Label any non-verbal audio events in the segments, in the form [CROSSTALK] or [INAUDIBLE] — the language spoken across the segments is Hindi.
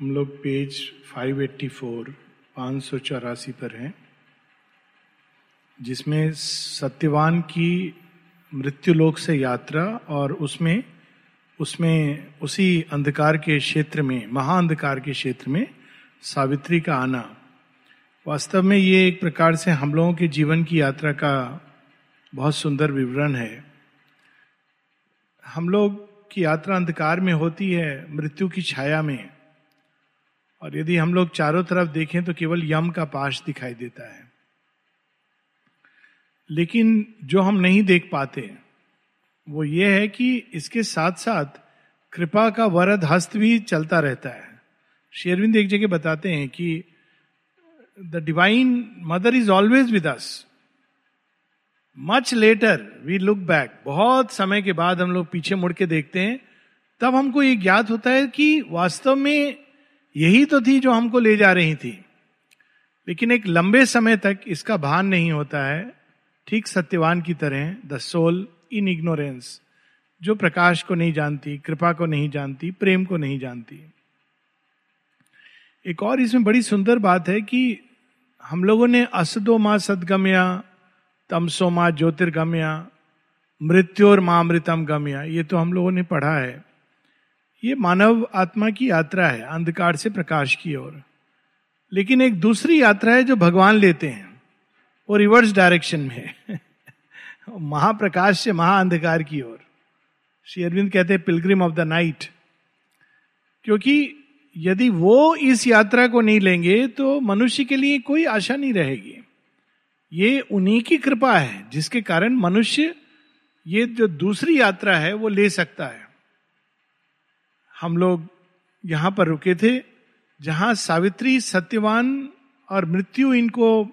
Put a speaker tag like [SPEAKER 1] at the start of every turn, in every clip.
[SPEAKER 1] हम लोग पेज 584 पाँच सौ चौरासी पर हैं, जिसमें सत्यवान की मृत्यु लोक से यात्रा और उसमें उसमें उसी अंधकार के क्षेत्र में, महाअंधकार के क्षेत्र में सावित्री का आना। वास्तव में ये एक प्रकार से हम लोगों के जीवन की यात्रा का बहुत सुंदर विवरण है। हम लोग की यात्रा अंधकार में होती है, मृत्यु की छाया में। और यदि हम लोग चारों तरफ़ देखें तो केवल यम का पाश दिखाई देता है। लेकिन जो हम नहीं देख पाते, वो ये है कि इसके साथ साथ कृपा का वरद हस्त भी चलता रहता है। शेरविंद एक जगह बताते हैं कि the divine mother is always with us much later we look back बहुत समय के बाद हम लोग पीछे मुड़ के देखते हैं, तब हमको ये ज्ञात होता है कि वास्तव में यही तो थी जो हमको ले जा रही थी। लेकिन एक लंबे समय तक इसका भान नहीं होता है। ठीक सत्यवान की तरह, द सोल इन इग्नोरेंस, जो प्रकाश को नहीं जानती, कृपा को नहीं जानती, प्रेम को नहीं जानती। एक और इसमें बड़ी सुंदर बात है कि हम लोगों ने असदो माँ सदगम्या, तमसो माँ ज्योतिर्गम्या मृत्यु और माँ अमृतम गम्या, ये तो हम लोगों ने पढ़ा है। ये मानव आत्मा की यात्रा है, अंधकार से प्रकाश की ओर। लेकिन एक दूसरी यात्रा है जो भगवान लेते हैं, वो रिवर्स डायरेक्शन में है। [LAUGHS] महाप्रकाश से महाअंधकार की ओर। श्री अरविंद कहते हैं पिलग्रिम ऑफ़ द नाइट क्योंकि यदि वो इस यात्रा को नहीं लेंगे तो मनुष्य के लिए कोई आशा नहीं रहेगी। ये उन्हीं की कृपा है, जिसके कारण मनुष्य ये जो दूसरी यात्रा है, वो ले सकता है। हम लोग यहाँ पर रुके थे, जहाँ सावित्री, सत्यवान और मृत्यु इनको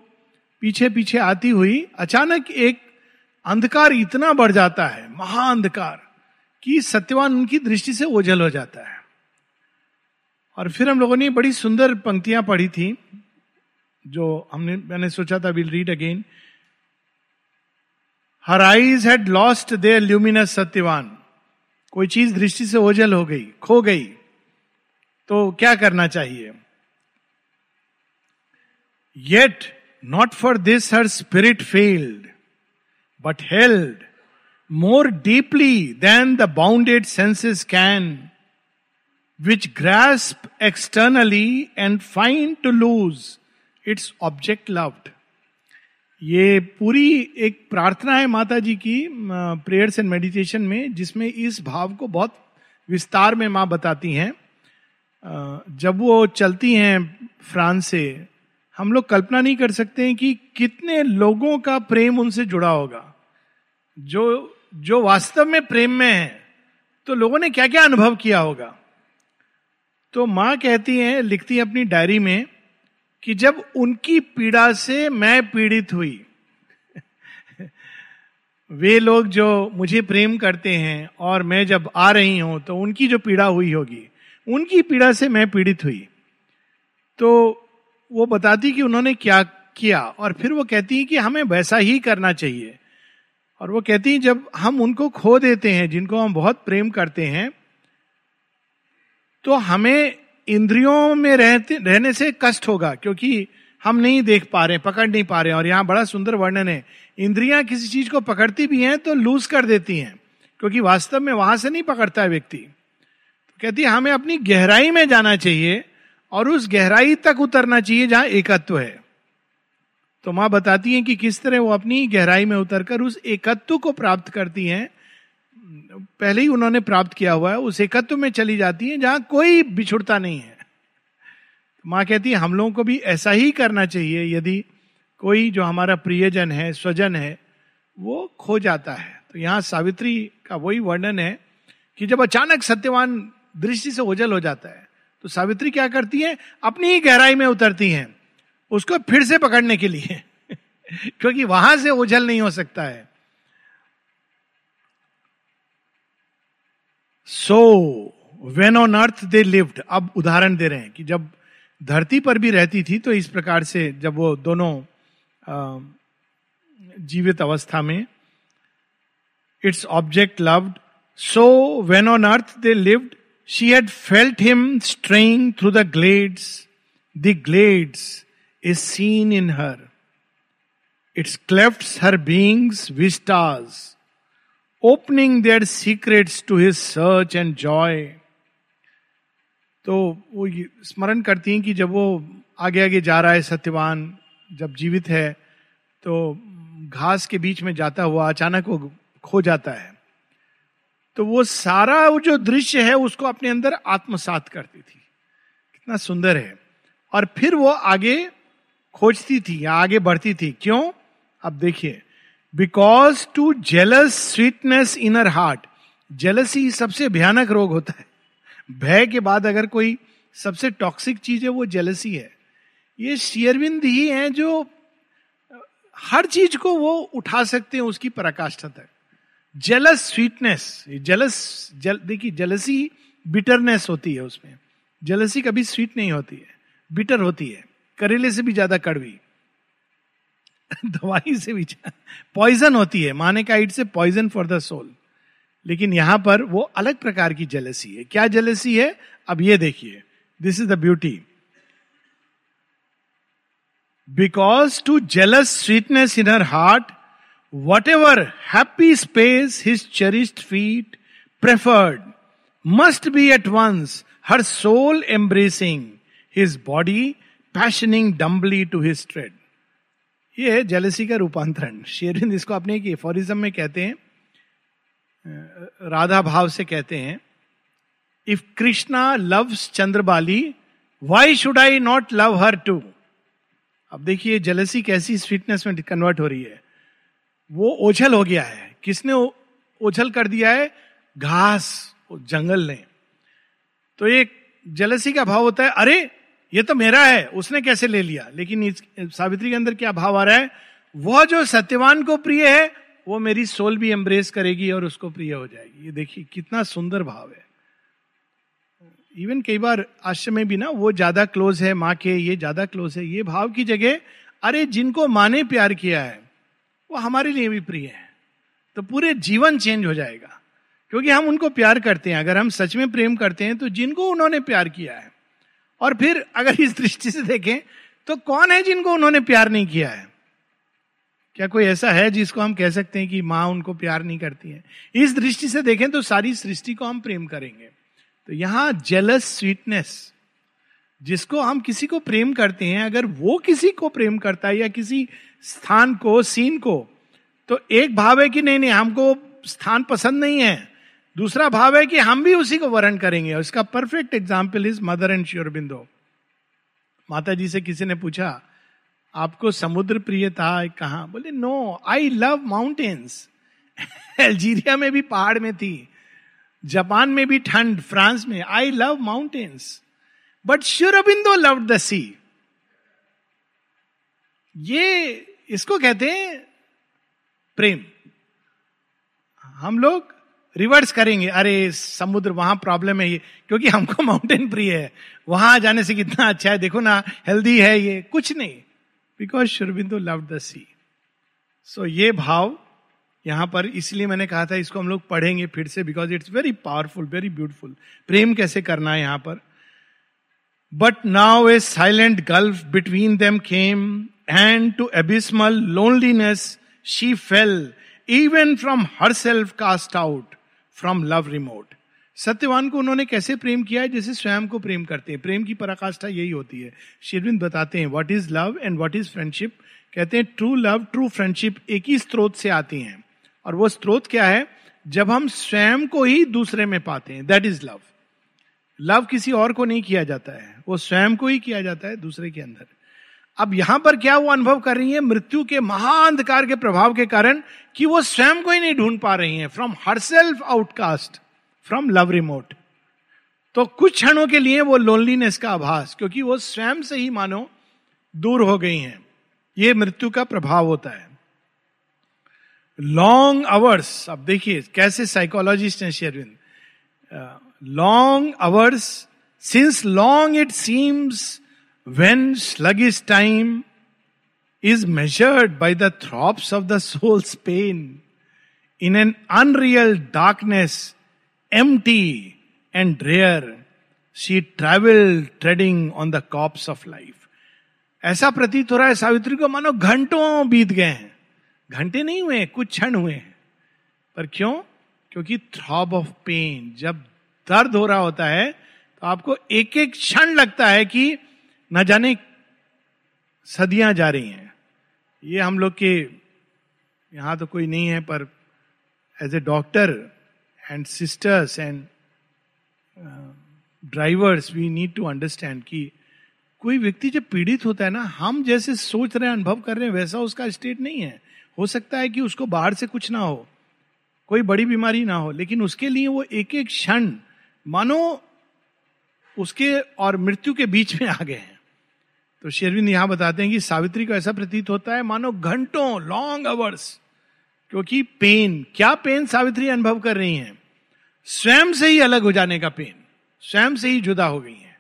[SPEAKER 1] पीछे पीछे आती हुई अचानक एक अंधकार इतना बढ़ जाता है, महाअंधकार, कि सत्यवान उनकी दृष्टि से ओझल हो जाता है। और फिर हम लोगों ने बड़ी सुंदर पंक्तियाँ पढ़ी थी, जो हमने, मैंने सोचा था will read again her eyes had lost their luminous Satyavan. कोई चीज़ दृष्टि से ओझल हो गई, खो गई तो क्या करना चाहिए? Yet not for this her spirit failed but held more deeply than the bounded senses can which grasp externally and fine to lose its object loved ये पूरी एक प्रार्थना है माता जी की प्रेयर्स एंड मेडिटेशन में, जिसमें इस भाव को बहुत विस्तार में माँ बताती हैं। जब वो चलती हैं फ्रांस से, हम लोग कल्पना नहीं कर सकते हैं कि कितने लोगों का प्रेम उनसे जुड़ा होगा। जो जो वास्तव में प्रेम में है तो लोगों ने क्या क्या अनुभव किया होगा? तो माँ कहती हैं, लिखती हैं अपनी डायरी में कि जब उनकी पीड़ा से मैं पीड़ित हुई, वे लोग जो मुझे प्रेम करते हैं और मैं जब आ रही हूँ तो उनकी जो पीड़ा हुई होगी, उनकी पीड़ा से मैं पीड़ित हुई। तो वो बताती कि उन्होंने क्या किया और फिर वो कहती है कि हमें वैसा ही करना चाहिए। और वो कहती है, जब हम उनको खो देते हैं, जिनको हम बहुत प्रेम करते हैं तो हमें इंद्रियों में रहते, रहने से कष्ट होगा, क्योंकि हम नहीं देख पा रहे, पकड़ नहीं पा रहे और यहाँ बड़ा सुंदर वर्णन है। इंद्रियाँ किसी चीज़ को पकड़ती भी हैं तो लूज कर देती हैं, क्योंकि वास्तव में वहाँ से नहीं पकड़ता है व्यक्ति। तो कहती है, हमें अपनी गहराई में जाना चाहिए और उस गहराई तक उतरना चाहिए जहाँ एकत्व है। तो माँ बताती हैं कि किस तरह वो अपनी गहराई में उतरकर उस एकत्व को प्राप्त करती हैं पहले ही उन्होंने प्राप्त किया हुआ है, उस एकत्व में चली जाती है जहाँ कोई बिछुड़ता नहीं है। माँ कहती है, हम लोगों को भी ऐसा ही करना चाहिए, यदि कोई जो हमारा प्रियजन है, स्वजन है, वो खो जाता है। तो यहाँ सावित्री का वही वर्णन है कि जब अचानक सत्यवान दृष्टि से ओझल हो जाता है तो सावित्री क्या करती है? अपनी ही गहराई में उतरती हैं, उसको फिर से पकड़ने के लिए, [LAUGHS] क्योंकि वहाँ से ओझल नहीं हो सकता है। So when on earth they lived अब उदाहरण दे रहे हैं कि जब धरती पर भी रहती थी तो इस प्रकार से जब वो दोनों जीवित अवस्था में its object loved so when on earth they lived she had felt him straying through the glades the glades is seen in her its cleft her beings vistas opening their secrets to his search and joy तो वो स्मरण करती हैं कि जब वो आगे आगे जा रहा है सत्यवान, जब जीवित है तो घास के बीच में जाता हुआ अचानक वो खो जाता है। तो वो सारा वो जो दृश्य है, उसको अपने अंदर आत्मसात करती थी। कितना सुंदर है। और फिर वो आगे खोजती थी, या आगे बढ़ती थी। क्यों? अब देखिए। Because too jealous sweetness in her heart jealousy सबसे भयानक रोग होता है। भय के बाद अगर कोई सबसे टॉक्सिक चीज़ है, वो जेलसी है। ये शेयरविंद ही है जो हर चीज़ को वो उठा सकते हैं, उसकी पराकाष्ठा तक। जेलस स्वीटनेस जेलस जल देखिए जेलसी बिटरनेस होती है उसमें। जेलसी कभी स्वीट नहीं होती है बिटर होती है। करेले से भी ज़्यादा कड़वी। [LAUGHS] दवाई से भी पॉइजन होती है। माने का it's a poison for the soul लेकिन यहाँ पर वो अलग प्रकार की जेलसी है। क्या जेलसी है? अब ये देखिए। This is the beauty because too jealous sweetness in her heart whatever happy space his cherished feet preferred must be at once her soul embracing his body passioning dumbly to his tread ये है जेलसी का रूपांतरण। शेरविंद इसको अपने की फॉरिज्म में कहते हैं राधा भाव से कहते हैं if Krishna loves Chandrabali why should I not love her too अब देखिए जलसी कैसी स्वीटनेस में कन्वर्ट हो रही है। वो ओझल हो गया है। किसने ओझल कर दिया है? घास जंगल ने। तो एक जलसी का भाव होता है, अरे ये तो मेरा है, उसने कैसे ले लिया? लेकिन इस, सावित्री के अंदर क्या भाव आ रहा है? वह जो सत्यवान को प्रिय है, वो मेरी सोल भी एम्ब्रेस करेगी और उसको प्रिय हो जाएगी। ये देखिए, कितना सुंदर भाव है। इवन कई बार आश्रम में भी ना, वो ज़्यादा क्लोज है, माँ के, ये ज़्यादा क्लोज है, ये भाव की जगह, अरे जिनको माँ ने प्यार किया है, वो हमारे लिए भी प्रिय है। तो पूरे जीवन चेंज हो जाएगा। क्योंकि हम उनको प्यार करते हैं, अगर हम सच में प्रेम करते हैं तो जिनको उन्होंने प्यार किया है और फिर अगर इस दृष्टि से देखें तो कौन है जिनको उन्होंने प्यार नहीं किया है? क्या कोई ऐसा है जिसको हम कह सकते हैं कि माँ उनको प्यार नहीं करती है? इस दृष्टि से देखें तो सारी सृष्टि को हम प्रेम करेंगे। तो यहाँ जेलस स्वीटनेस जिसको हम किसी को प्रेम करते हैं, अगर वो किसी को प्रेम करता है या किसी स्थान को सीन को तो एक भाव है कि नहीं नहीं, हमको स्थान पसंद नहीं है। दूसरा भाव है कि हम भी उसी को वर्ण करेंगे। और इसका perfect example is mother and Sri Aurobindo Mata ji से किसी ने पूछा, आपको समुद्र प्रिय था, कहा? बोले no I love mountains Algeria में भी पहाड़ में थी, जापान में भी ठंड, फ्रांस में। I love mountains but Sri Aurobindo love the sea ये इसको कहते हैं प्रेम। हम लोग रिवर्स करेंगे। अरे, समुद्र वहाँ प्रॉब्लम है ये, क्योंकि हमको [LAUGHS] माउंटेन प्रिय है। वहाँ जाने से कितना अच्छा है। देखो ना हेल्दी है ये। कुछ नहीं। Because Sri Aurobindo love the sea so ये भाव यहाँ पर इसलिए मैंने कहा था, इसको हम लोग पढ़ेंगे फिर से because it's very powerful very beautiful प्रेम कैसे करना है यहाँ पर? But now a silent gulf between them came and too abysmal loneliness she fell even from herself cast out from love remote Satyavan को उन्होंने कैसे प्रेम किया है? जैसे स्वयं को प्रेम करते हैं। प्रेम की पराकाष्ठा यही होती है। शिरविंद बताते हैं what is love and what is friendship कहते हैं ट्रू लव ट्रू फ्रेंडशिप एक ही स्रोत से आती हैं। और वो स्रोत क्या है? जब हम स्वयं को ही दूसरे में पाते हैं। दैट इज़ लव लव किसी और को नहीं किया जाता है। वो स्वयं को ही किया जाता है दूसरे के अंदर। अब यहाँ पर क्या वो अनुभव कर रही है? मृत्यु के महाअंधकार के प्रभाव के कारण कि वो स्वयं को ही नहीं ढूंढ पा रही हैं। From herself outcast from love remote तो कुछ क्षणों के लिए वो लोनलीनेस का आभास, क्योंकि वो स्वयं से ही मानो दूर हो गई हैं। ये मृत्यु का प्रभाव होता है। लॉन्ग आवर्स अब देखिए कैसे साइकोलॉजिस्ट हैं Sri Aurobindo. Long hours since long it seems when sluggish time is measured by the throbs of the soul's pain in an unreal darkness, empty and rare she travel treading on the corpse of life ऐसा प्रतीत हो रहा है, सावित्री को मानो घंटों बीत गए हैं। घंटे नहीं हुए, कुछ क्षण हुए हैं। पर क्यों? क्योंकि थ्रॉब ऑफ़ पेन जब दर्द हो रहा होता है तो आपको एक एक क्षण लगता है कि न जाने सदियाँ जा रही हैं। ये हम लोग के यहाँ तो कोई नहीं है, पर as a doctor and sisters and drivers we need to understand कि कोई व्यक्ति जब पीड़ित होता है ना, हम जैसे सोच रहे हैं, अनुभव कर रहे हैं, वैसा उसका स्टेट नहीं है। हो सकता है कि उसको बाहर से कुछ ना हो, कोई बड़ी बीमारी ना हो, लेकिन उसके लिए वो एक एक क्षण मानो उसके और मृत्यु के बीच में आ गए हैं। तो शेरविंद यहाँ बताते हैं कि सावित्री को ऐसा प्रतीत होता है, मानो घंटों लॉन्ग आवर्स क्योंकि पेन क्या पेन सावित्री अनुभव कर रही हैं? स्वयं से ही अलग हो जाने का पेन स्वयं से ही जुदा हो गई हैं।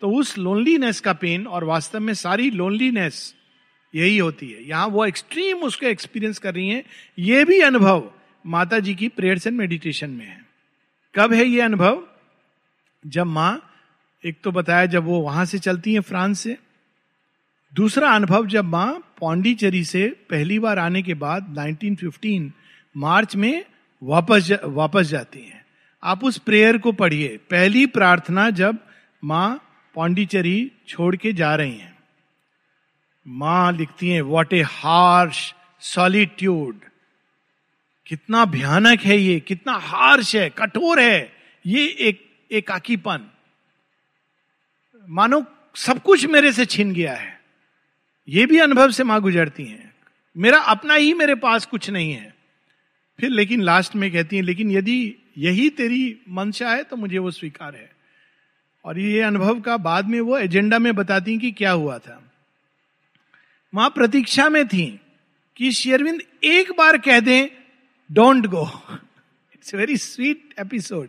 [SPEAKER 1] तो उस लोनलीनेस का पेन और वास्तव में सारी लोनलीनेस यही होती है। यहाँ वो एक्सट्रीम उसको एक्सपीरियंस कर रही हैं। ये भी अनुभव माता जी की प्रेयर्स एंड मेडिटेशन में है। कब है ये अनुभव? जब माँ, एक तो बताया जब वो वहाँ से चलती हैं, फ्रांस से दूसरा अनुभव जब माँ पौंडीचेरी से पहली बार आने के बाद 1915 मार्च में वापस जा, वापस जाती हैं। आप उस प्रेयर को पढ़िए। पहली प्रार्थना जब माँ पौंडीचेरी छोड़ के जा रही हैं। माँ लिखती हैं वॉट ए हार्श सॉलिट्यूड कितना भयानक है ये कितना हार्श है कठोर है। ये एक एकाकीपन। मानो सब कुछ मेरे से छिन गया है। ये भी अनुभव से माँ गुजरती हैं। मेरा अपना ही मेरे पास कुछ नहीं है। फिर लेकिन लास्ट में कहती हैं, लेकिन यदि यही तेरी मंशा है तो मुझे वो स्वीकार है। और ये अनुभव का बाद में वो एजेंडा में बताती हैं कि क्या हुआ था। माँ प्रतीक्षा में थी कि शेरविंद एक बार कह दें don't go it's very sweet episode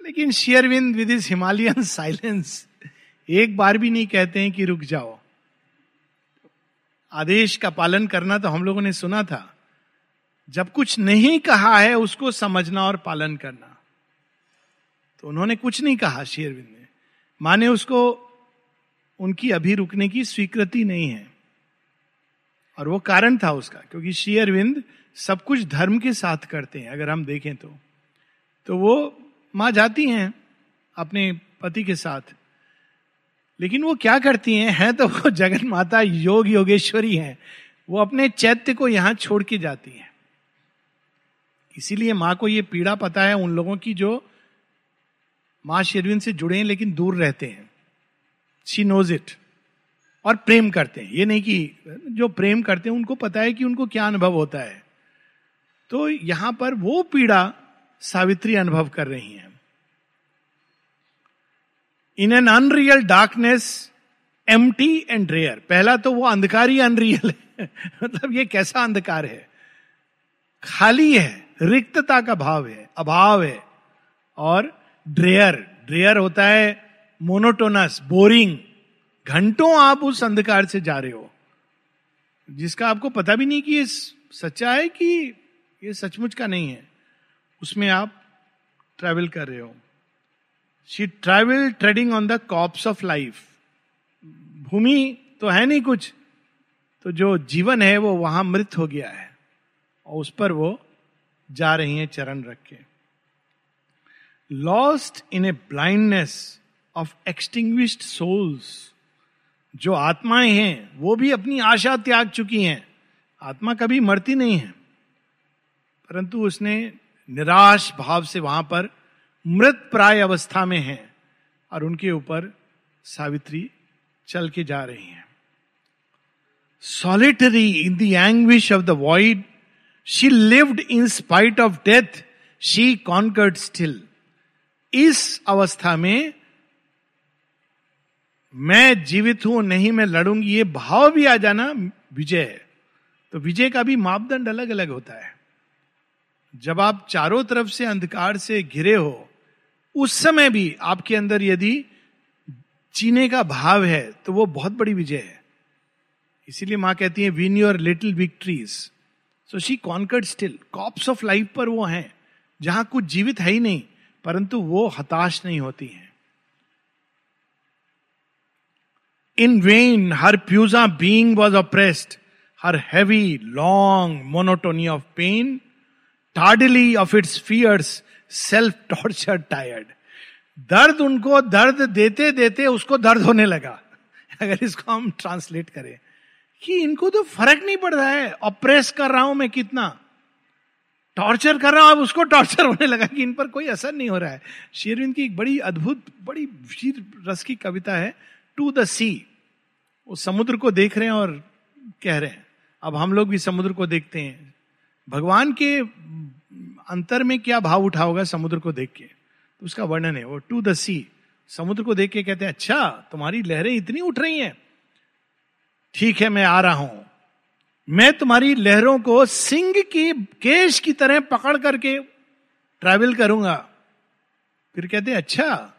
[SPEAKER 1] लेकिन Sri Aurobindo with is Himalayan silence एक बार भी नहीं कहते हैं कि रुक जाओ। आदेश का पालन करना तो हम लोगों ने सुना था। जब कुछ नहीं कहा है, उसको समझना और पालन करना। तो उन्होंने कुछ नहीं कहा, शेरविंद ने। माने उसको, उनकी अभी रुकने की स्वीकृति नहीं है। और वो कारण था उसका, क्योंकि शेयरविंद सब कुछ धर्म के साथ करते हैं, अगर हम देखें तो। तो वो माँ जाती हैं अपने पति के साथ। लेकिन वो क्या करती हैं? है तो वो जगन माता योग योगेश्वरी हैं। वो अपने चैत्य को यहाँ छोड़ के जाती हैं। इसीलिए माँ को ये पीड़ा पता है उन लोगों की जो माँ शेरविन से जुड़े हैं लेकिन दूर रहते हैं। शी नोज़ इट और प्रेम करते हैं। ये नहीं कि जो प्रेम करते हैं, उनको पता है कि उनको क्या अनुभव होता है। तो यहाँ पर वो पीड़ा सावित्री अनुभव कर रही हैं। In an unreal darkness empty and rare पहला तो वो अंधकार ही अनरियल है। [LAUGHS] मतलब ये कैसा अंधकार है? खाली है, रिक्तता का भाव है, अभाव है। और ड्रेयर ड्रेयर होता है मोनोटोनस बोरिंग घंटों आप उस अंधकार से जा रहे हो, जिसका आपको पता भी नहीं कि ये सच्चा है कि ये सचमुच का नहीं है। उसमें आप ट्रेवल कर रहे हो। She travel treading on the corpse of life भूमि तो है नहीं कुछ। तो जो जीवन है, वो वहाँ मृत हो गया है। और उस पर वो जा रही हैं चरण रख के। Lost in a blindness of extinguished souls जो आत्माएँ हैं, वो भी अपनी आशा त्याग चुकी हैं। आत्मा कभी मरती नहीं है। परंतु उसने निराश भाव से वहाँ पर मृत प्राय अवस्था में है और उनके ऊपर सावित्री चल के जा रही हैं। Solitary in the of the void she lived in spite of death she conquered still इस अवस्था में मैं जीवित हूँ, नहीं मैं लड़ूँगी, ये भाव भी आ जाना विजय है। तो विजय का भी मापदंड अलग अलग होता है। जब आप चारों तरफ़ से अंधकार से घिरे हो उस समय भी आपके अंदर यदि जीने का भाव है तो वो बहुत बड़ी विजय है। इसीलिए माँ कहती है win your little victories so she conquered still corpse of life पर वो हैं, जहाँ कुछ जीवित है ही नहीं, परंतु वो हताश नहीं होती हैं। In when her प्यूजा being was oppressed her heavy long monotony of pain tardily of its fierce self torture tired दर्द उनको दर्द देते देते उसको दर्द होने लगा। अगर इसको हम ट्रांसलेट करें, कि इनको तो फ़र्क नहीं पड़ रहा है ऑप्रेस कर रहा हूँ मैं कितना। टॉर्चर कर रहा हूँ, अब उसको टॉर्चर होने लगा कि इन पर कोई असर नहीं हो रहा है। शेरविंद की एक बड़ी अद्भुत, बड़ी वीर रस की कविता है टू द सी वो समुद्र को देख रहे हैं और कह रहे हैं, अब हम लोग भी समुद्र को देखते हैं। भगवान के अंतर में क्या भाव उठा होगा समुद्र को देख के? तो उसका वर्णन है, वो टू द सी समुद्र को देख के कहते हैं अच्छा तुम्हारी लहरें इतनी उठ रही हैं। ठीक है, मैं आ रहा हूँ। मैं तुम्हारी लहरों को सिंह की, केश की तरह पकड़ करके ट्रैवल करूँगा। फिर कहते अच्छा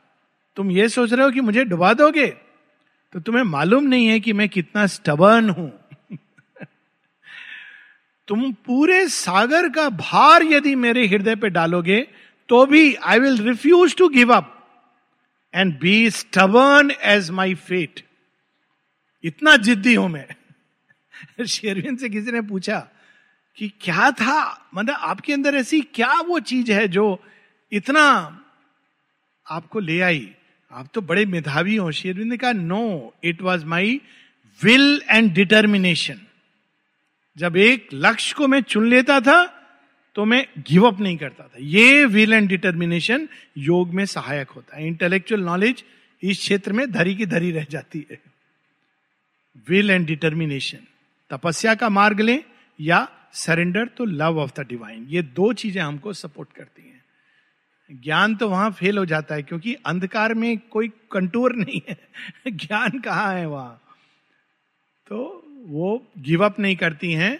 [SPEAKER 1] तुम ये सोच रहे हो कि मुझे डुबा दोगे? तो तुम्हें मालूम नहीं है कि मैं कितना स्टबर्न हूँ। तुम पूरे सागर का भार यदि मेरे हृदय पे डालोगे तो भी I will refuse to give up and be stubborn as my fate इतना जिद्दी हूँ मैं। [LAUGHS] शेरविन से किसी ने पूछा कि क्या था? मतलब आपके अंदर ऐसी क्या वो चीज़ है जो इतना आपको ले आई? आप तो बड़े मेधावी हो। शेरविंद ने कहा no it was my will and determination जब एक लक्ष्य को मैं चुन लेता था तो मैं गिव अप नहीं करता था। ये विल एंड डिटर्मिनेशन योग में सहायक होता है। इंटेलेक्चुअल नॉलेज इस क्षेत्र में धरी की धरी रह जाती है। विल एंड डिटर्मिनेशन तपस्या का मार्ग लें या सरेंडर तो लव ऑफ़ द डिवाइन ये दो चीज़ें हमको सपोर्ट करती हैं। ज्ञान तो वहाँ फेल हो जाता है क्योंकि अंधकार में कोई कंटूर नहीं है। [LAUGHS] ज्ञान कहाँ है वहाँ? तो वो गिव अप नहीं करती हैं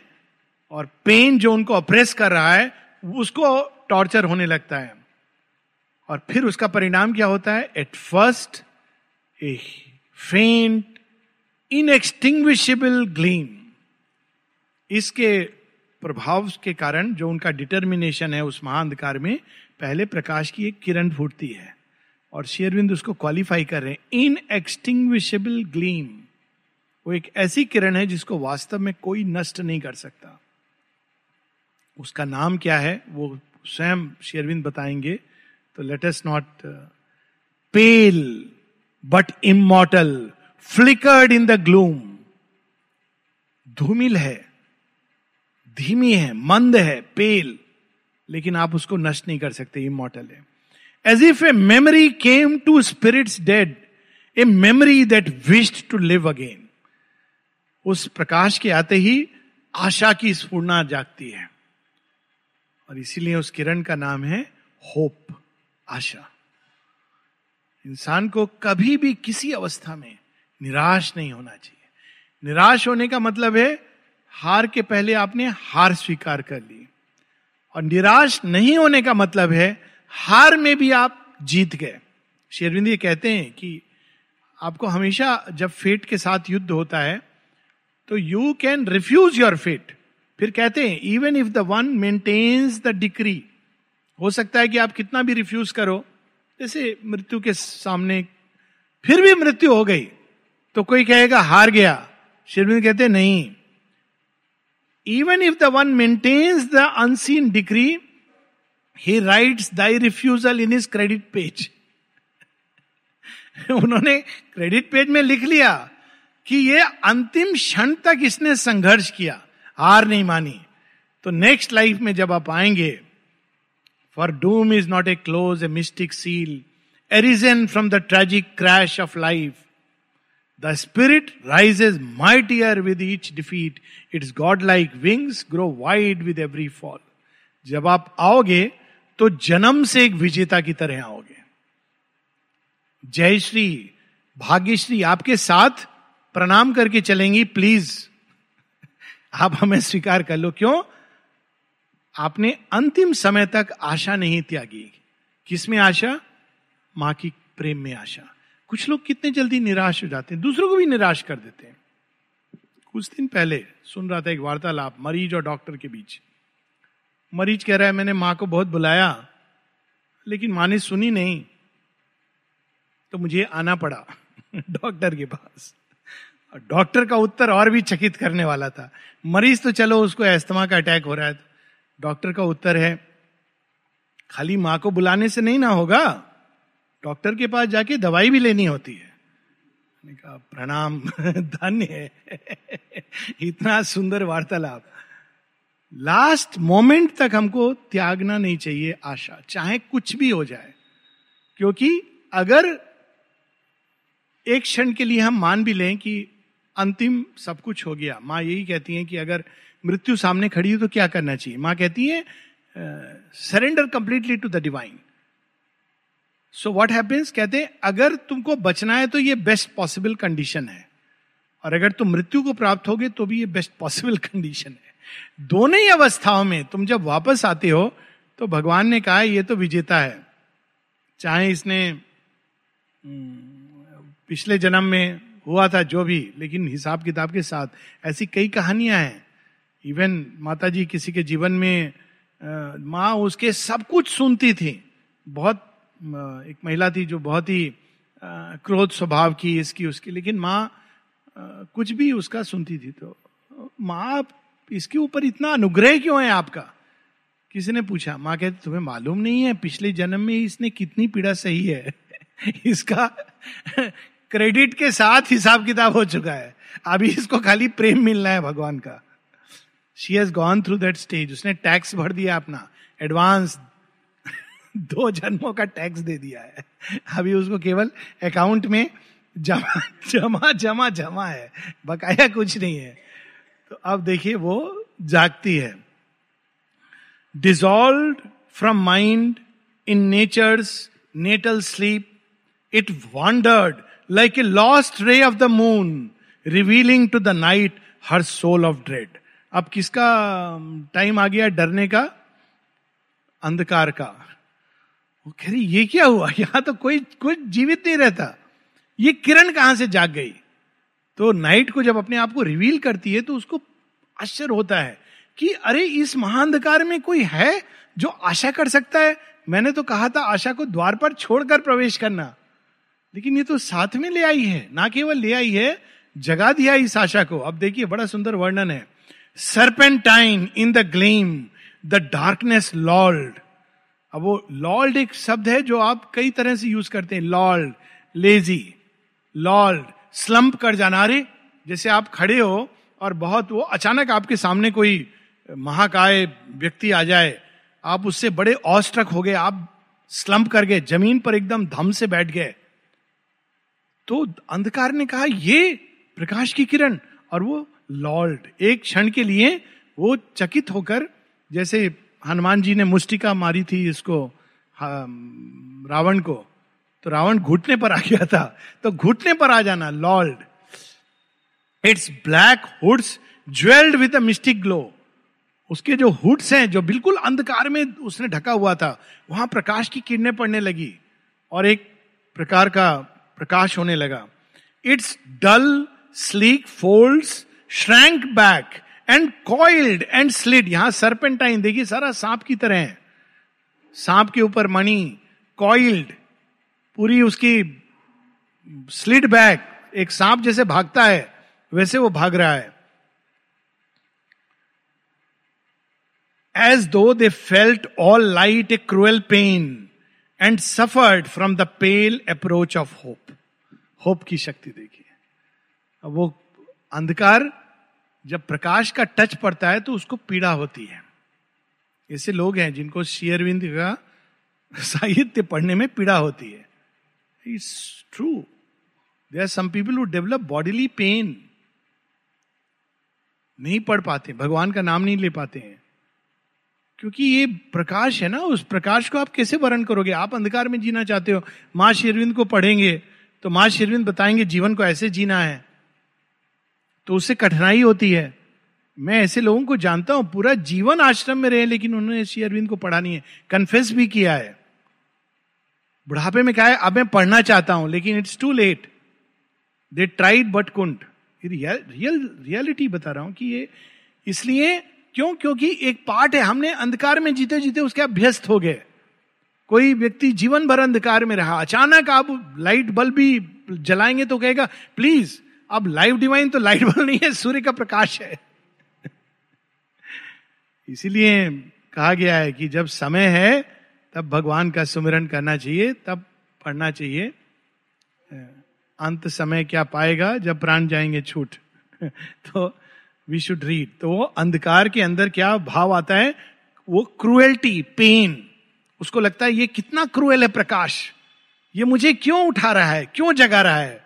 [SPEAKER 1] और पेन जो उनको अप्रेस कर रहा है, उसको टॉर्चर होने लगता है। और फिर उसका परिणाम क्या होता है? एट फ़र्स्ट ए फेंट इनएक्सटिंग्विशेबल ग्लीम इसके प्रभाव के कारण जो उनका डिटर्मिनेशन है उस महाअंधकार में, पहले प्रकाश की एक किरण फूटती है और शेयरविंद उसको क्वालिफाई कर रहे हैं। इन एक्सटिंग्विशेबल ग्लीम वो एक ऐसी किरण है जिसको वास्तव में कोई नष्ट नहीं कर सकता। उसका नाम क्या है वो स्वयं शेरविंद बताएँगे। तो latest not pale but immortal flickered in the gloom धूमिल है, धीमी है, मंद है पेल लेकिन आप उसको नष्ट नहीं कर सकते इमोटल है। As if a memory came to spirits dead a memory that wished to live again उस प्रकाश के आते ही आशा की स्फूर्णा जागती है। और इसीलिए उस किरण का नाम है होप, आशा। इंसान को कभी भी किसी अवस्था में निराश नहीं होना चाहिए। निराश होने का मतलब है, हार के पहले आपने हार स्वीकार कर ली। और निराश नहीं होने का मतलब है, हार में भी आप जीत गए। शेरविंद ये कहते हैं कि आपको हमेशा जब फेट के साथ युद्ध होता है तो you can refuse your fate फिर कहते हैं even if the one maintains the decree हो सकता है कि आप कितना भी रिफ्यूज करो, जैसे मृत्यु के सामने, फिर भी मृत्यु हो गई तो कोई कहेगा, हार गया। शिरविंद कहते नहीं। Even if the one maintains the unseen degree he writes thy refusal in his credit page उन्होंने क्रेडिट पेज में लिख लिया। कि ये अंतिम क्षण तक इसने संघर्ष किया, हार नहीं मानी। तो नेक्स्ट लाइफ में जब आप आएँगे for doom is not a close a mystic seal arisen from the tragic crash of life the spirit rises mightier with each defeat its god like wings grow wide with every fall जब आप आओगे तो जन्म से एक विजेता की तरह आओगे। जय श्री, भाग्यश्री आपके साथ प्रणाम करके चलेंगी प्लीज़ आप हमें स्वीकार कर लो। क्यों? आपने अंतिम समय तक आशा नहीं त्यागी। किसमें आशा? माँ की प्रेम में आशा। कुछ लोग कितने जल्दी निराश हो जाते हैं, दूसरों को भी निराश कर देते हैं। कुछ दिन पहले सुन रहा था एक वार्तालाप, मरीज़ और डॉक्टर के बीच। मरीज़ कह रहा है, मैंने माँ को बहुत बुलाया, लेकिन माँ ने सुनी नहीं तो मुझे आना पड़ा [LAUGHS] डॉक्टर के पास। डॉक्टर का उत्तर और भी चकित करने वाला था। मरीज़ तो चलो, उसको एस्तमा का अटैक हो रहा है। डॉक्टर का उत्तर है, खाली माँ को बुलाने से नहीं ना होगा। डॉक्टर के पास जाके दवाई भी लेनी होती है। कहा, प्रणाम, [LAUGHS] धन्य है। [LAUGHS] इतना सुंदर वार्तालाप। लास्ट मोमेंट तक हमको त्यागना नहीं चाहिए आशा, चाहे कुछ भी हो जाए। क्योंकि अगर एक क्षण के लिए हम मान भी लें कि अंतिम सब कुछ हो गया। माँ यही कहती है कि अगर मृत्यु सामने खड़ी हो तो क्या करना चाहिए? माँ कहती है surrender completely to the divine so what happens कहते हैं अगर तुमको बचना है तो ये बेस्ट पॉसिबल कंडीशन है। और अगर तुम मृत्यु को प्राप्त होगे तो भी ये बेस्ट पॉसिबल कंडीशन है। दोनों ही अवस्थाओं में तुम जब वापस आते हो तो भगवान ने कहा ये तो विजेता है। चाहे इसने हम्म, पिछले जन्म में हुआ था जो भी, लेकिन हिसाब किताब के साथ ऐसी कई कहानियाँ हैं। इवन माता जी किसी के जीवन में माँ उसके सब कुछ सुनती थी। बहुत एक महिला थी जो बहुत ही क्रोध स्वभाव की, इसकी, उसकी, लेकिन माँ कुछ भी उसका सुनती थी तो माँ इसके ऊपर इतना अनुग्रह क्यों है आपका? किसी ने पूछा? माँ कहती, तुम्हें मालूम नहीं है, पिछले जन्म में इसने कितनी पीड़ा सही है। [LAUGHS] इसका क्रेडिट के साथ हिसाब किताब हो चुका है। अभी इसको खाली प्रेम मिलना है भगवान का। She has gone through that stage उसने टैक्स भर दिया अपना। एडवांस [LAUGHS] दो जन्मों का टैक्स दे दिया है। अभी उसको केवल अकाउंट में जमा जमा जमा जमा है। बकाया कुछ नहीं है। तो अब देखिए वो जागती है। Dissolved from mind in nature's natal sleep it wandered like a lost ray of the moon revealing to the night her soul of dread अब किसका टाइम आ गया डरने का? अंधकार का। वो कह रही, ये क्या हुआ? [LAUGHS] यहाँ तो कोई कोई जीवित नहीं रहता। ये किरण कहाँ से जाग गई? तो नाइट को जब अपने आप को रिवील करती है तो उसको आश्चर्य होता है कि अरे, इस महाअंधकार में कोई है जो आशा कर सकता है? मैंने तो कहा था आशा को द्वार पर छोड़कर प्रवेश करना। लेकिन ये तो साथ में ले आई है, ना केवल ले आई है, जगा दिया इस आशा को। अब देखिए, बड़ा सुंदर वर्णन है। Serpentine in the gleam the darkness lolled अब वो लॉल्ड एक शब्द है जो आप कई तरह से यूज़ करते हैं। लॉल्ड लेजी लॉल्ड स्लम्प कर जाना। रे जैसे आप खड़े हो और बहुत वो अचानक आपके सामने कोई महाकाय व्यक्ति आ जाए, आप उससे बड़े औस्ट्रक हो गए, आप स्लम्प कर गए, ज़मीन पर एकदम धम से बैठ गए। तो अंधकार ने कहा, ये प्रकाश की किरण। और वो लॉर्ड एक क्षण के लिए वो चकित होकर, जैसे हनुमान जी ने मुस्टिका मारी थी इसको रावण को तो रावण घुटने पर आ गया था। तो घुटने पर आ जाना lord its black hoods jewelled with a mystic glow उसके जो हुड्स हैं, जो बिल्कुल अंधकार में उसने ढका हुआ था, वहाँ प्रकाश की किरणें पड़ने लगी। और एक प्रकार का प्रकाश होने लगा। Its dull sleek folds shrank back and coiled and slid यहाँ सरपेंटाइन देखिए, सारा सांप की तरह है। सांप के ऊपर मणि कॉइल्ड पूरी उसकी स्लिड बैक एक सांप जैसे भागता है, वैसे वो भाग रहा है। As though they felt all light a cruel pain and suffered from the pale approach of hope hope की शक्ति देखिए। अब वो अंधकार जब प्रकाश का टच पड़ता है तो उसको पीड़ा होती है। ऐसे लोग हैं जिनको शेयरविंद का [LAUGHS] साहित्य पढ़ने में पीड़ा होती है। It's true there are some people develop bodily pain नहीं पढ़ पाते, भगवान का नाम नहीं ले पाते हैं। क्योंकि ये प्रकाश है ना, उस प्रकाश को आप कैसे वर्ण करोगे? आप अंधकार में जीना चाहते हो। माँ शेरविंद को पढ़ेंगे तो माँ शेरविंद बताएँगे, जीवन को ऐसे जीना है। तो उससे कठिनाई होती है। मैं ऐसे लोगों को जानता हूँ, पूरा जीवन आश्रम में रहे, लेकिन उन्होंने श्री अरविंद को पढ़ा नहीं है। कन्फेस भी किया है। बुढ़ापे में कहा है? अब मैं पढ़ना चाहता हूँ, लेकिन it's too late they tried but couldn't real, reality बता रहा हूँ कि ये इसलिए क्यों? क्योंकि एक पार्ट है। हमने अंधकार में जीते जीते उसके अभ्यस्त हो गए। कोई व्यक्ति जीवन भर अंधकार में रहा, अचानक आप लाइट बल्ब भी जलाएँगे तो कहेगा, प्लीज़, अब लाइव डिवाइन तो लाइट बल्ब नहीं है, सूर्य का प्रकाश है। [LAUGHS] इसीलिए कहा गया है कि जब समय है, तब भगवान का सुमिरन करना चाहिए, तब पढ़ना चाहिए। अंत समय क्या पाएगा? जब प्राण जाएँगे छूट। [LAUGHS] तो वी शुड रीड तो वो अंधकार के अंदर क्या भाव आता है? वो क्रुएल्टी पेन उसको लगता है, ये कितना क्रूएल है प्रकाश। ये मुझे क्यों उठा रहा है? क्यों जगा रहा है?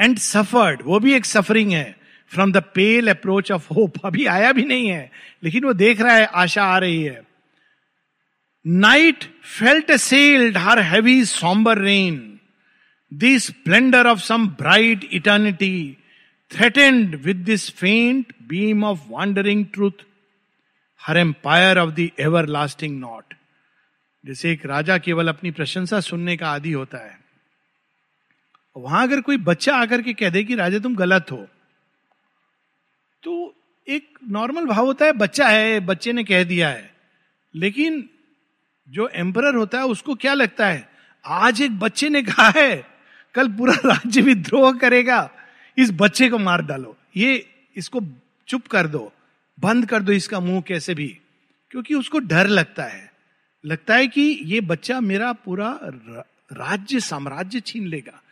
[SPEAKER 1] एंड सफर्ड वो भी एक सफरिंग है। From the pale approach of hope अभी आया भी नहीं है, लेकिन वो देख रहा है, आशा आ रही है। Night felt sealed her heavy sombre reign the splendour of some bright eternity with this faint beam of wandering truth her empire of the everlasting naught जैसे एक राजा केवल अपनी प्रशंसा सुनने का आदि होता है। वहाँ अगर कोई बच्चा आकर के कह दे कि राजा तुम गलत हो तो एक नॉर्मल भाव होता है, बच्चा है, बच्चे ने कह दिया है। लेकिन जो एम्पर होता है, उसको क्या लगता है? आज एक बच्चे ने कहा है, कल पूरा राज्य विद्रोह करेगा। इस बच्चे को मार डालो। ये इसको चुप कर दो, बंद कर दो इसका मुँह कैसे भी, क्योंकि उसको डर लगता है। लगता है कि ये बच्चा मेरा पूरा राज्य, साम्राज्य छीन लेगा,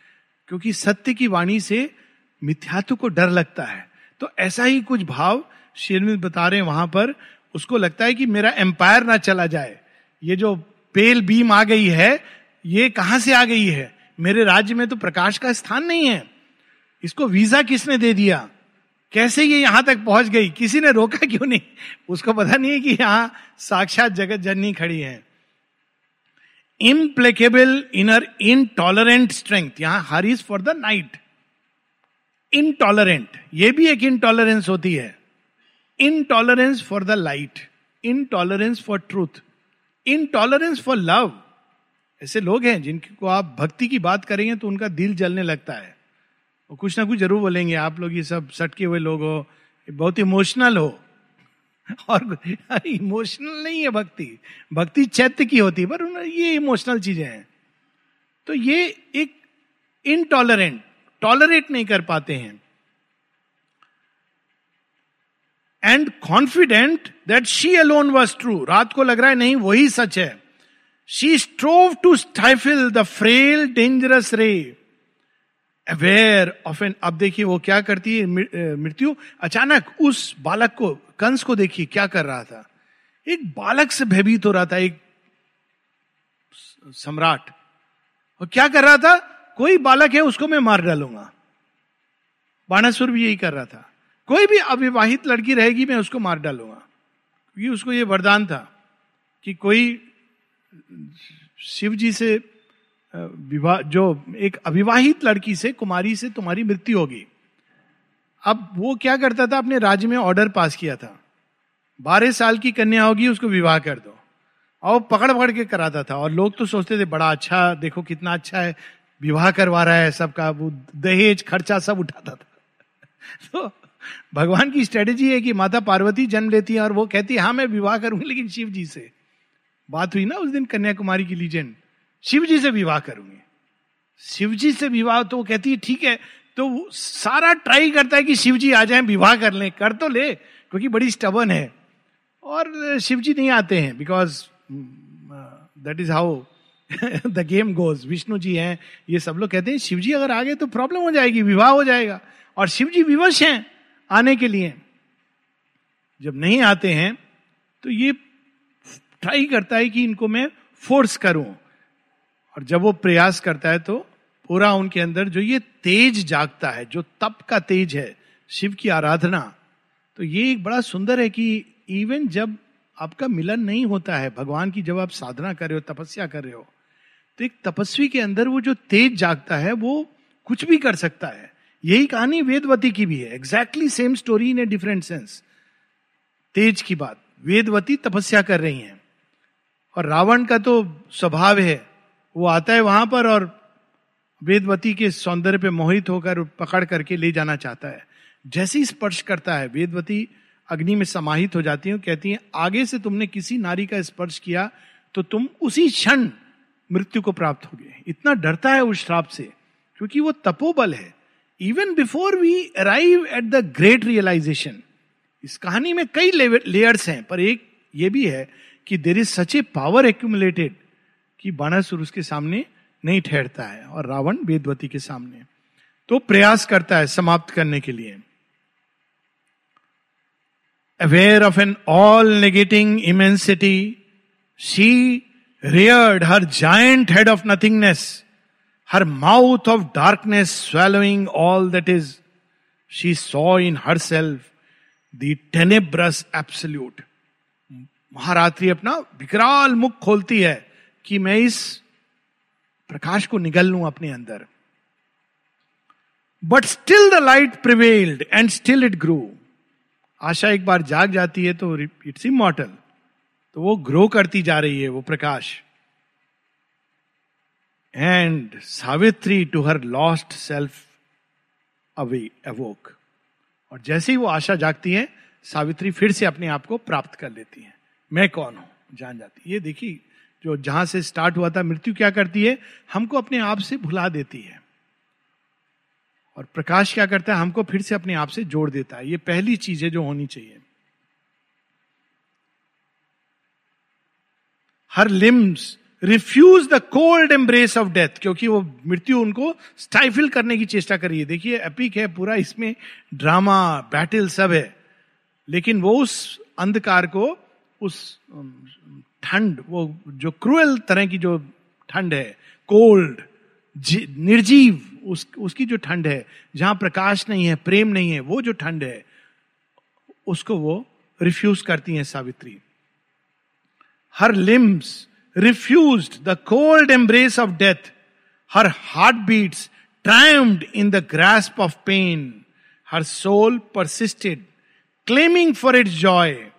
[SPEAKER 1] क्योंकि सत्य की वाणी से मिथ्यात्व को डर लगता है। तो ऐसा ही कुछ भाव शेरमित बता रहे हैं वहाँ पर। उसको लगता है कि मेरा एम्पायर ना चला जाए। ये जो पेल बीम आ गई है, ये कहाँ से आ गई है? मेरे राज्य में तो प्रकाश का स्थान नहीं है। इसको वीज़ा किसने दे दिया? कैसे ये यहाँ तक पहुँच गई? किसी ने रोका क्यों नहीं? उसको पता नहीं है कि यहाँ साक्षात जगत जननी खड़ी है। इम्प्लेकेबल इनर इनटॉलरेंट स्ट्रेंथ यहाँ her is for the night intolerant ये भी एक इनटॉलरेंस होती है। Intolerance for the light intolerance for truth intolerance for love ऐसे लोग हैं जिनको आप भक्ति की बात करेंगे तो उनका दिल जलने लगता है। कुछ ना कुछ ज़रूर बोलेंगे। आप लोग ये सब सटके हुए लोग हो बहुत इमोशनल हो। और [LAUGHS] इमोशनल नहीं है भक्ति। भक्ति चैत्य की होती है, पर ये इमोशनल चीज़ें हैं। तो ये एक इनटॉलरेंट टॉलरेट नहीं कर पाते हैं। And confident that she alone was true रात को लग रहा है, नहीं, वही सच है। She strove to stifle the frail dangerous ray aware of an अब देखिए वो क्या करती है मृत्यु। अचानक उस बालक को, कंस को देखिए क्या कर रहा था। एक बालक से भयभीत हो रहा था, एक सम्राट। और क्या कर रहा था? कोई बालक है, उसको मैं मार डालूँगा। बाणासुर भी यही कर रहा था। कोई भी अविवाहित लड़की रहेगी, मैं उसको मार डालूँगा। क्योंकि उसको ये वरदान था कि कोई शिव जी से विवाह, जो एक अविवाहित लड़की से, कुमारी से तुम्हारी मृत्यु होगी। अब वो क्या करता था? अपने राज्य में ऑर्डर पास किया था। बारह साल की कन्या होगी, उसको विवाह कर दो। और पकड़ पकड़ के कराता था। और लोग तो सोचते थे, बड़ा अच्छा देखो कितना अच्छा है, विवाह करवा रहा है सबका, वो दहेज, खर्चा सब उठाता था। तो भगवान की स्ट्रेटेजी है कि माता पार्वती जन्म लेती है और वो कहती है हाँ मैं विवाह करूँगी, लेकिन शिव जी से। बात हुई ना उस दिन कन्याकुमारी की लीजेंड शिव जी से विवाह करूँगी। शिव जी से विवाह तो वो कहती है, ठीक है तो सारा ट्राई करता है कि शिव जी आ जाए, विवाह कर ले, कर तो ले, क्योंकि बड़ी स्टबन है। और शिव जी नहीं आते हैं because that is how the game goes Vishnu ji हैं, ये सब लोग कहते हैं शिव जी अगर आ गए तो प्रॉब्लम हो जाएगी, विवाह हो जाएगा। और शिव जी विवश हैं आने के लिए। जब नहीं आते हैं तो ये ट्राई करता है कि इनको मैं फोर्स करूँ। और जब वो प्रयास करता है तो पूरा उनके अंदर जो ये तेज जागता है, जो तप का तेज है, शिव की आराधना तो ये एक बड़ा सुंदर है कि इवन जब आपका मिलन नहीं होता है, भगवान की जब आप साधना कर रहे हो, तपस्या कर रहे हो तो एक तपस्वी के अंदर वो जो तेज जागता है, वो कुछ भी कर सकता है। यही कहानी वेदवती की भी है। Exactly same story in a different sense तेज की बात। वेदवती तपस्या कर रही हैं। और रावण का तो स्वभाव है वो आता है वहाँ पर और वेदवती के सौंदर्य पे मोहित होकर पकड़ करके ले जाना चाहता है। जैसे ही स्पर्श करता है, वेदवती अग्नि में समाहित हो जाती है, कहती है, आगे से तुमने किसी नारी का स्पर्श किया तो तुम उसी क्षण मृत्यु को प्राप्त हो गए इतना डरता है उस श्राप से, क्योंकि वो तपोबल है। Even before we arrive at the great realisation इस कहानी में कई लेयर्स हैं, पर एक ये भी है कि there is such a power accumulated कि बाणासुर उसके सामने नहीं ठहरता है और रावण वेदवती के सामने। तो प्रयास करता है समाप्त करने के लिए। Aware of an all negating immensity she reared her giant head of nothingness her mouth of darkness swallowing all that is she saw in her self this absolute Maharatri अपना विकराल मुख खोलती है कि मैं इस प्रकाश को निगल लू अपने अंदर। But still the light prevailed and still it grew आशा एक बार जाग जाती है तो इट्स इमोटल तो वो ग्रो करती जा रही है वो प्रकाश। And Savitri too her lost self away awoke और जैसे ही वो आशा जागती है सावित्री फिर से अपने आप को प्राप्त कर लेती है। मैं कौन हूँ? जान जाती ये देखिए जो जहाँ से स्टार्ट हुआ था, मृत्यु क्या करती है? हमको अपने आप से भुला देती है। और प्रकाश क्या करता है? हमको फिर से अपने आप से जोड़ देता है। ये पहली चीज़ है जो होनी चाहिए। Her limbs refuse the cold embrace of death, क्योंकि वो मृत्यु उनको स्टाइफिल करने की चेष्टा करी है। देखिए, एपिक है पूरा, इसमें ड्रामा, बैटल सब है। लेकिन वो उस अंधकार को, उस ठंड वो जो क्रूअल तरह की जो ठंड है कोल्ड निर्जीव उस, उसकी जो ठंड है जहाँ प्रकाश नहीं है प्रेम नहीं है वो जो ठंड है उसको वो रिफ्यूज करती हैं Savitri. Her limbs refuse the cold embrace of death. Her heart beats triumphed in the grasp of pain. Her soul persisted claiming for its joy.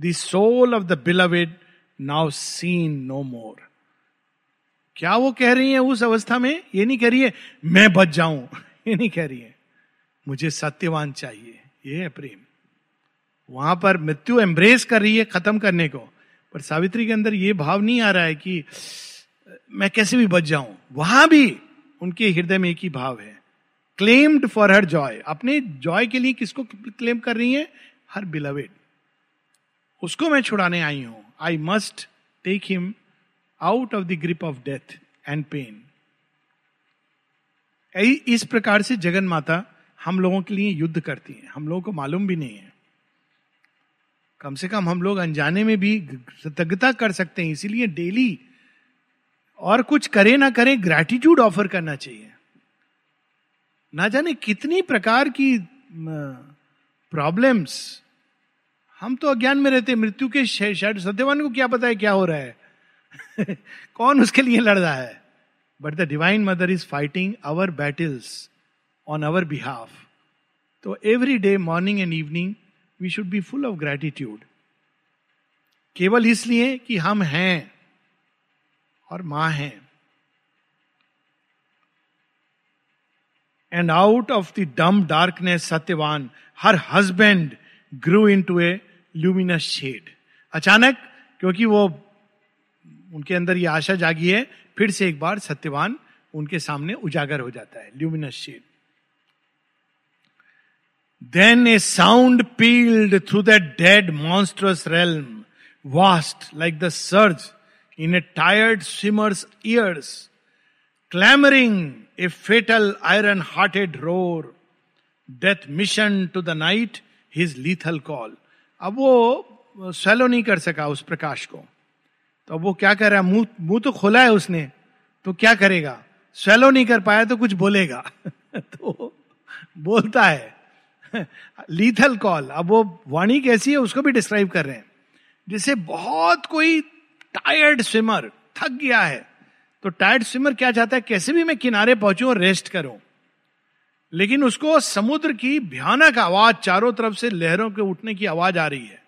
[SPEAKER 1] Toll of the beloved now seen no more क्या वो कह रही है उस अवस्था में? ये नहीं कह रही है, मैं बच जाऊँ। [LAUGHS] ये नहीं कह रही है। मुझे सत्यवान चाहिए। ये है प्रेम। वहाँ पर मृत्यु एम्ब्रेस कर रही है, खत्म करने को। पर सावित्री के अंदर ये भाव नहीं आ रहा है कि, मैं कैसे भी बच जाऊँ? वहाँ भी उनके हृदय में एक ही भाव है। क्लेम्ड फॉर हर जॉय अपने जॉय के लिए किसको क्लेम कर रही है? हर बिलवेड उसको मैं छुड़ाने आई हूँ। I must take him out of the grip of death and pain इस प्रकार से जगन माता हम लोगों के लिए युद्ध करती है। हम लोगों को मालूम भी नहीं है। कम से कम हम लोग अनजाने में भी कृतज्ञता कर सकते हैं, इसीलिए डेली और कुछ करे ना करें ग्रेटिट्यूड ऑफ़र करना चाहिए। ना जाने कितनी प्रकार की प्रॉब्लम्स हम तो अज्ञान में रहते मृत्यु के सत्यवान को क्या पता है क्या हो रहा है? [LAUGHS] कौन उसके लिए लड़ रहा है? But the divine mother is fighting our battles on our behalf तो every day morning and evening we should be full of gratitude केवल इसलिए कि हम हैं और माँ हैं। And out of the dumb darkness Satyavan, her husband grew into a luminous shade अचानक, क्योंकि वो उनके अंदर ये आशा जागी है, फिर से एक बार सत्यवान उनके सामने उजागर हो जाता है luminous shade then a sound pealed through the dead monstrous realm vast like the surge in a tired swimmer's ears clamouring a fatal iron hearted roar death mission to the night his lethal call. अब वो स्वेलो नहीं कर सका उस प्रकाश को। तो अब वो क्या कर रहा है? मुँह तो खोला है उसने। तो क्या करेगा? स्वेलो नहीं कर पाया तो कुछ बोलेगा। [LAUGHS] तो बोलता है। [LAUGHS] लीथल कॉल अब वो वाणी कैसी है उसको भी डिस्क्राइब कर रहे हैं। जिसे बहुत कोई टायर्ड स्विमर थक गया है। तो टायर्ड स्विमर क्या चाहता है? कैसे भी मैं किनारे पहुंचू और रेस्ट करूँ। लेकिन उसको समुद्र की भयानक आवाज़ चारों तरफ़ से लहरों के उठने की आवाज़ आ रही है,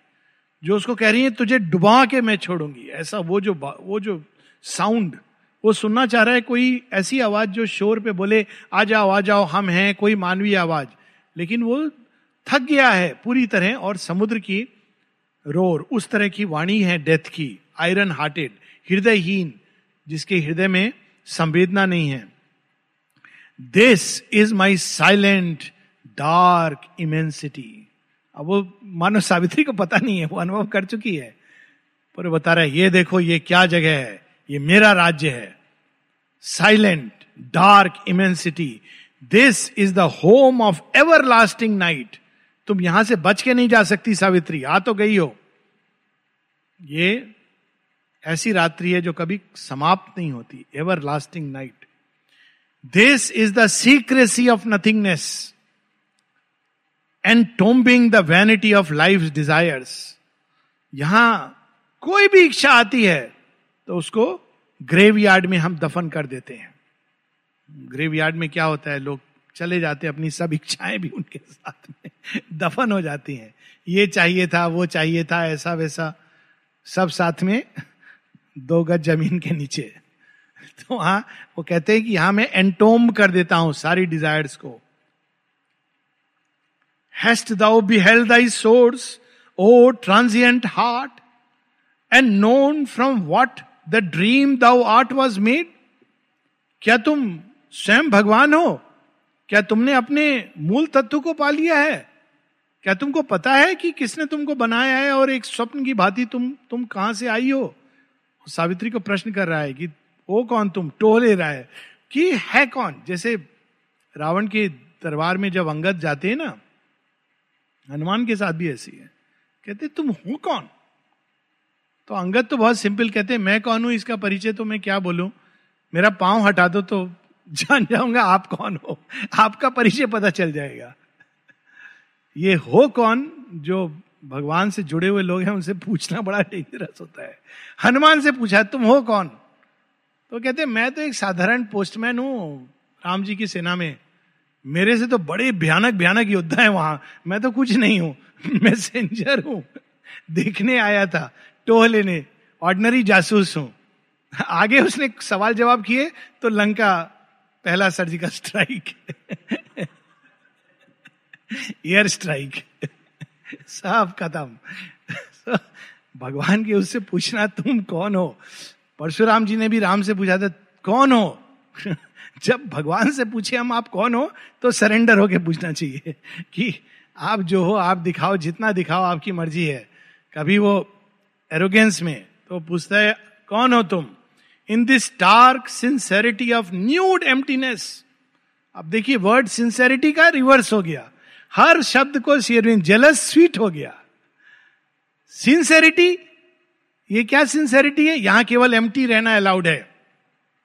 [SPEAKER 1] जो उसको कह रही है, तुझे डुबा के मैं छोड़ूँगी। ऐसा वो जो वो जो साउंड, वो सुनना चाह रहा है, कोई ऐसी आवाज़ जो शोर पे बोले, आ जाओ आ जाओ, हम हैं, कोई मानवीय आवाज़। लेकिन वो थक गया है पूरी तरह और समुद्र की रोर, उस तरह की वाणी है डेथ की, आयरन हार्टेड, हृदयहीन, जिसके हृदय में संवेदना नहीं है। This is my silent dark immensity अब वो मानो सावित्री को पता नहीं है, वो अनुभव कर चुकी है। पर बता रहा है, ये देखो, ये क्या जगह है? ये मेरा राज्य है। Silent dark immensity this is the home of everlasting night तुम यहाँ से बच के नहीं जा सकती, सावित्री। आ तो गई हो। ये ऐसी रात्रि है जो कभी समाप्त नहीं होती। Everlasting night this is the secrecy of nothingness and tombing the vanity of life desires यहाँ कोई भी इच्छा आती है तो उसको ग्रेव यार्ड में हम दफन कर देते हैं। ग्रेवयार्ड में क्या होता है, लोग चले जाते हैं अपनी सब इच्छाएँ भी उनके साथ में [LAUGHS] दफन हो जाती हैं। ये चाहिए था, वो चाहिए था ऐसा वैसा सब साथ में [LAUGHS] दो गज ज़मीन के नीचे। [LAUGHS] तो हाँ वो कहते हैं कि यहाँ मैं एंटोम कर देता हूँ सारी डिजायर्स को। Hast thou beheld thy source O transient heart and known from what the dream thou art was made क्या तुम स्वयं भगवान हो? क्या तुमने अपने मूल तत्व को पा लिया है? क्या तुमको पता है कि किसने तुमको बनाया है और एक स्वप्न की भांति तुम तुम कहाँ से आई हो? सावित्री को प्रश्न कर रहा है कि वो कौन तुम? टोह ले रहा है कि है कौन? जैसे रावण के दरबार में जब अंगद जाते हैं ना, हनुमान के साथ भी ऐसी है। कहते, तुम हो कौन? तो अंगद तो बहुत सिंपल कहते मैं कौन हूँ? इसका परिचय तो मैं क्या बोलूँ? मेरा पाँव हटा दो तो जान जाऊँगा आप कौन हो? आपका परिचय पता चल जाएगा। ये हो कौन जो भगवान से जुड़े हुए लोग हैं, उनसे पूछना बड़ा डेंजरस होता है। हनुमान से पूछा, तुम हो कौन? तो कहते मैं तो एक साधारण पोस्टमैन हूँ, राम जी की सेना में। मेरे से तो बड़े भयानक भयानक योद्धा है वहाँ। मैं तो कुछ नहीं हूँ मैसेंजर हूँ। देखने आया था, टोह लेने ऑर्डनरी जासूस हूँ। आगे उसने सवाल जवाब किए तो लंका पहला सर्जिकल स्ट्राइक एयर स्ट्राइक साफ़ खत्म [LAUGHS] भगवान के उससे पूछना, तुम कौन हो? परशुराम जी ने भी राम से पूछा था, कौन हो? [LAUGHS] जब भगवान से पूछे हम, आप कौन हो? तो सरेंडर होके पूछना चाहिए [LAUGHS] कि आप जो हो, आप दिखाओ, जितना दिखाओ आपकी मर्ज़ी है। कभी वो एरोगेंस में तो पूछता है, कौन हो तुम? In this dark sincerity of nude emptiness अब देखिए वर्ड सिंसेरिटी का रिवर्स हो गया। हर शब्द को शेयरविन जेलस स्वीट हो गया। सिंसेरिटी ये क्या सिंसेरिटी है? यहाँ केवल एम रहना अलाउड है।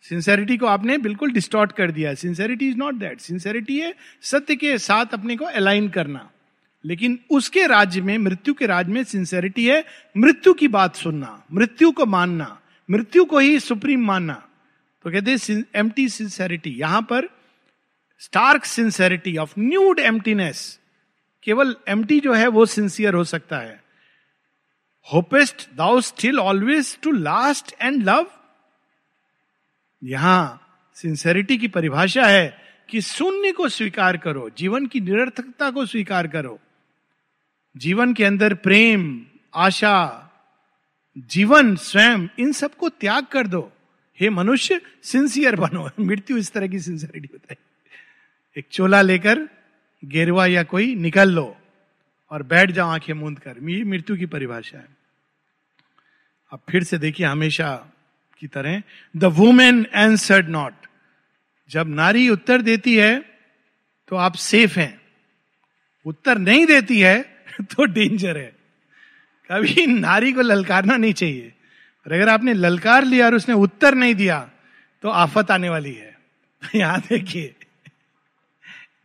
[SPEAKER 1] सिंसेरिटी को आपने बिल्कुल डिस्टॉर्ट कर दिया। Sincerity is not that sincerity है सत्य के साथ अपने को अलाइन करना। लेकिन उसके राज्य में, मृत्यु के राज्य में सिंसेरिटी है मृत्यु की बात सुनना, मृत्यु को मानना, मृत्यु को ही सुप्रीम मानना। तो कहते हैं एम्प्टी सिंसेरिटी यहाँ पर stark sincerity of nude emptiness केवल एम्प्टी जो है वो सिंसियर हो सकता है। Hopest thou still always to last and love यहाँ सिंसेरिटी की परिभाषा है कि शून्य को स्वीकार करो, जीवन की निरर्थकता को स्वीकार करो। जीवन के अंदर प्रेम, आशा, जीवन, स्वयं, इन सबको त्याग कर दो। हे मनुष्य सिंसियर बनो। [LAUGHS] मृत्यु इस तरह की सिंसियरिटी है। एक चोला लेकर गेरवा या कोई निकल लो। और बैठ जाओ, आँखें मूंद कर। ये मृत्यु की परिभाषा है। अब फिर से देखिए, हमेशा की तरह द वुमेन एंसर्ड नॉट जब नारी उत्तर देती है तो आप सेफ़ हैं। उत्तर नहीं देती है [LAUGHS] तो डेंजर है। कभी नारी को ललकारना नहीं चाहिए। और अगर आपने ललकार लिया और उसने उत्तर नहीं दिया तो आफत आने वाली है। [LAUGHS] तो यहाँ देखिए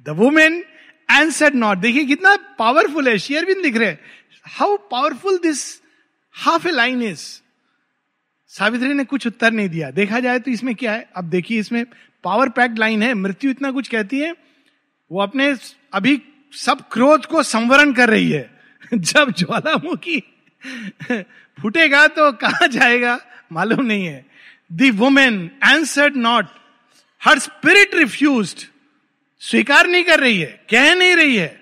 [SPEAKER 1] द वुमेन एंसर नॉट देखिए, कितना पावरफुल है। शेयर भी दिख रहे। How powerful this half a line is Savitri ने कुछ उत्तर नहीं दिया। देखा जाए तो इसमें क्या है? अब देखिए, इसमें पावर पैक्ड लाइन है। मृत्यु इतना कुछ कहती है। वो अपने अभी सब क्रोध को संवरण कर रही है। [LAUGHS] जब ज्वालामुखी [LAUGHS] फूटेगा तो कहा जाएगा? मालूम नहीं है। The woman answered not her spirit refuse स्वीकार नहीं कर रही है, कह नहीं रही है,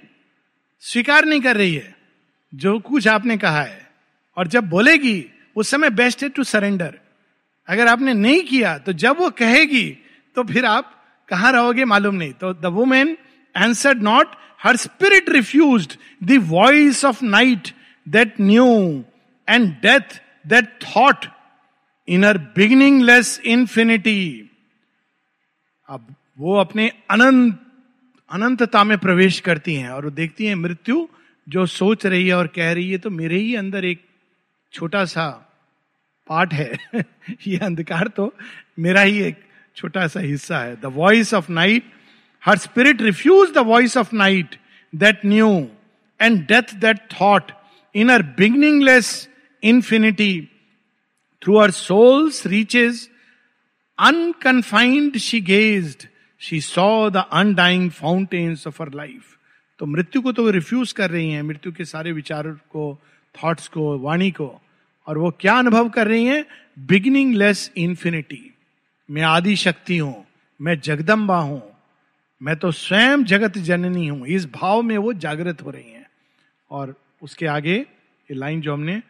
[SPEAKER 1] स्वीकार नहीं कर रही है। जो कुछ आपने कहा है, और जब बोलेगी, उस समय बेस्ट है टू सरेंडर अगर आपने नहीं किया तो जब वो कहेगी तो फिर आप कहाँ रहोगे मालूम नहीं। तो the woman answered not her spirit refuse the voice of night that knew and death that thought in her beginningless infinity अब वो अपने अनंत अनंतता में प्रवेश करती हैं और वो देखती हैं, मृत्यु जो सोच रही है और कह रही है तो मेरे ही अंदर एक छोटा सा पार्ट है। [LAUGHS] ये अंधकार तो मेरा ही एक छोटा सा हिस्सा है। The voice of night her spirit refuse the voice of night that knew and death that thought in her beginningless infinity through her souls reaches unconfined she gazed she saw the undying fountains of her life तो मृत्यु को तो वो रिफ्यूज कर रही हैं, मृत्यु के सारे विचार को थॉट्स को, वाणी को। और वो क्या अनुभव कर रही हैं? बिगिनिंग लेस इन्फिनिटी मैं आदि शक्ति हूँ, मैं जगदम्बा हूँ, मैं तो स्वयं जगत जननी हूँ। इस भाव में वो जागृत हो रही हैं। और उसके आगे, ये लाइन जो हमने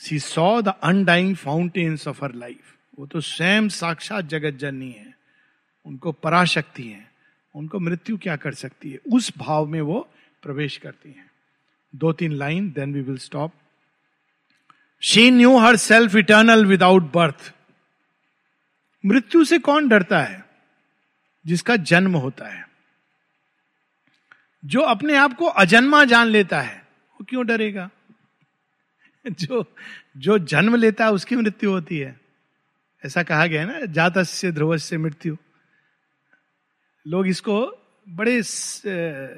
[SPEAKER 1] she saw the undying fountains of her life वो तो स्वयं साक्षात जगत जननी है। उनको पराशक्ति है, उनको मृत्यु क्या कर सकती है? उस भाव में वो प्रवेश करती हैं। दो तीन line then we will stop she knew herself eternal without birth मृत्यु से कौन डरता है? जिसका जन्म होता है। जो अपने आप को अजन्मा जान लेता है, वो क्यों डरेगा? [LAUGHS] जो जो जन्म लेता है, उसकी मृत्यु होती है। ऐसा कहा गया है ना जात से ध्रुव से मृत्यु। लोग इसको बड़े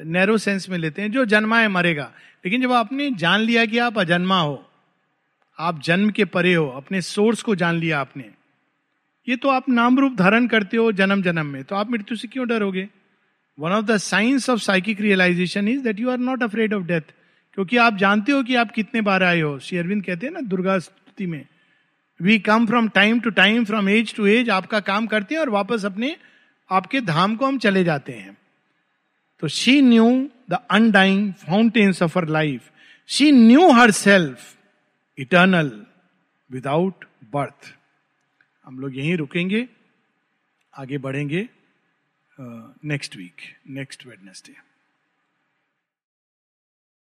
[SPEAKER 1] नैरो सेंस में लेते हैं, जो जन्मा है मरेगा। लेकिन जब आपने जान लिया कि आप अजन्मा हो, आप जन्म के परे हो, अपने सोर्स को जान लिया आपने, ये तो आप नाम रूप धारण करते हो जन्म जन्म में तो आप मृत्यु से क्यों डरोगे? One of the science of psychic realisation is that you are not afraid of death क्योंकि आप जानते हो कि आप कितने बार आए हो। श्री अरविंद कहते हैं ना, दुर्गा स्तुति में we come from time to time from age to age आपका काम करते हैं और वापस अपने आपके धाम को हम चले जाते हैं। तो she knew the undying fountains of her life she knew herself eternal without birth हम लोग यहीं रुकेंगे, आगे बढ़ेंगे नेक्स्ट वीक नेक्स्ट वेडनेसडे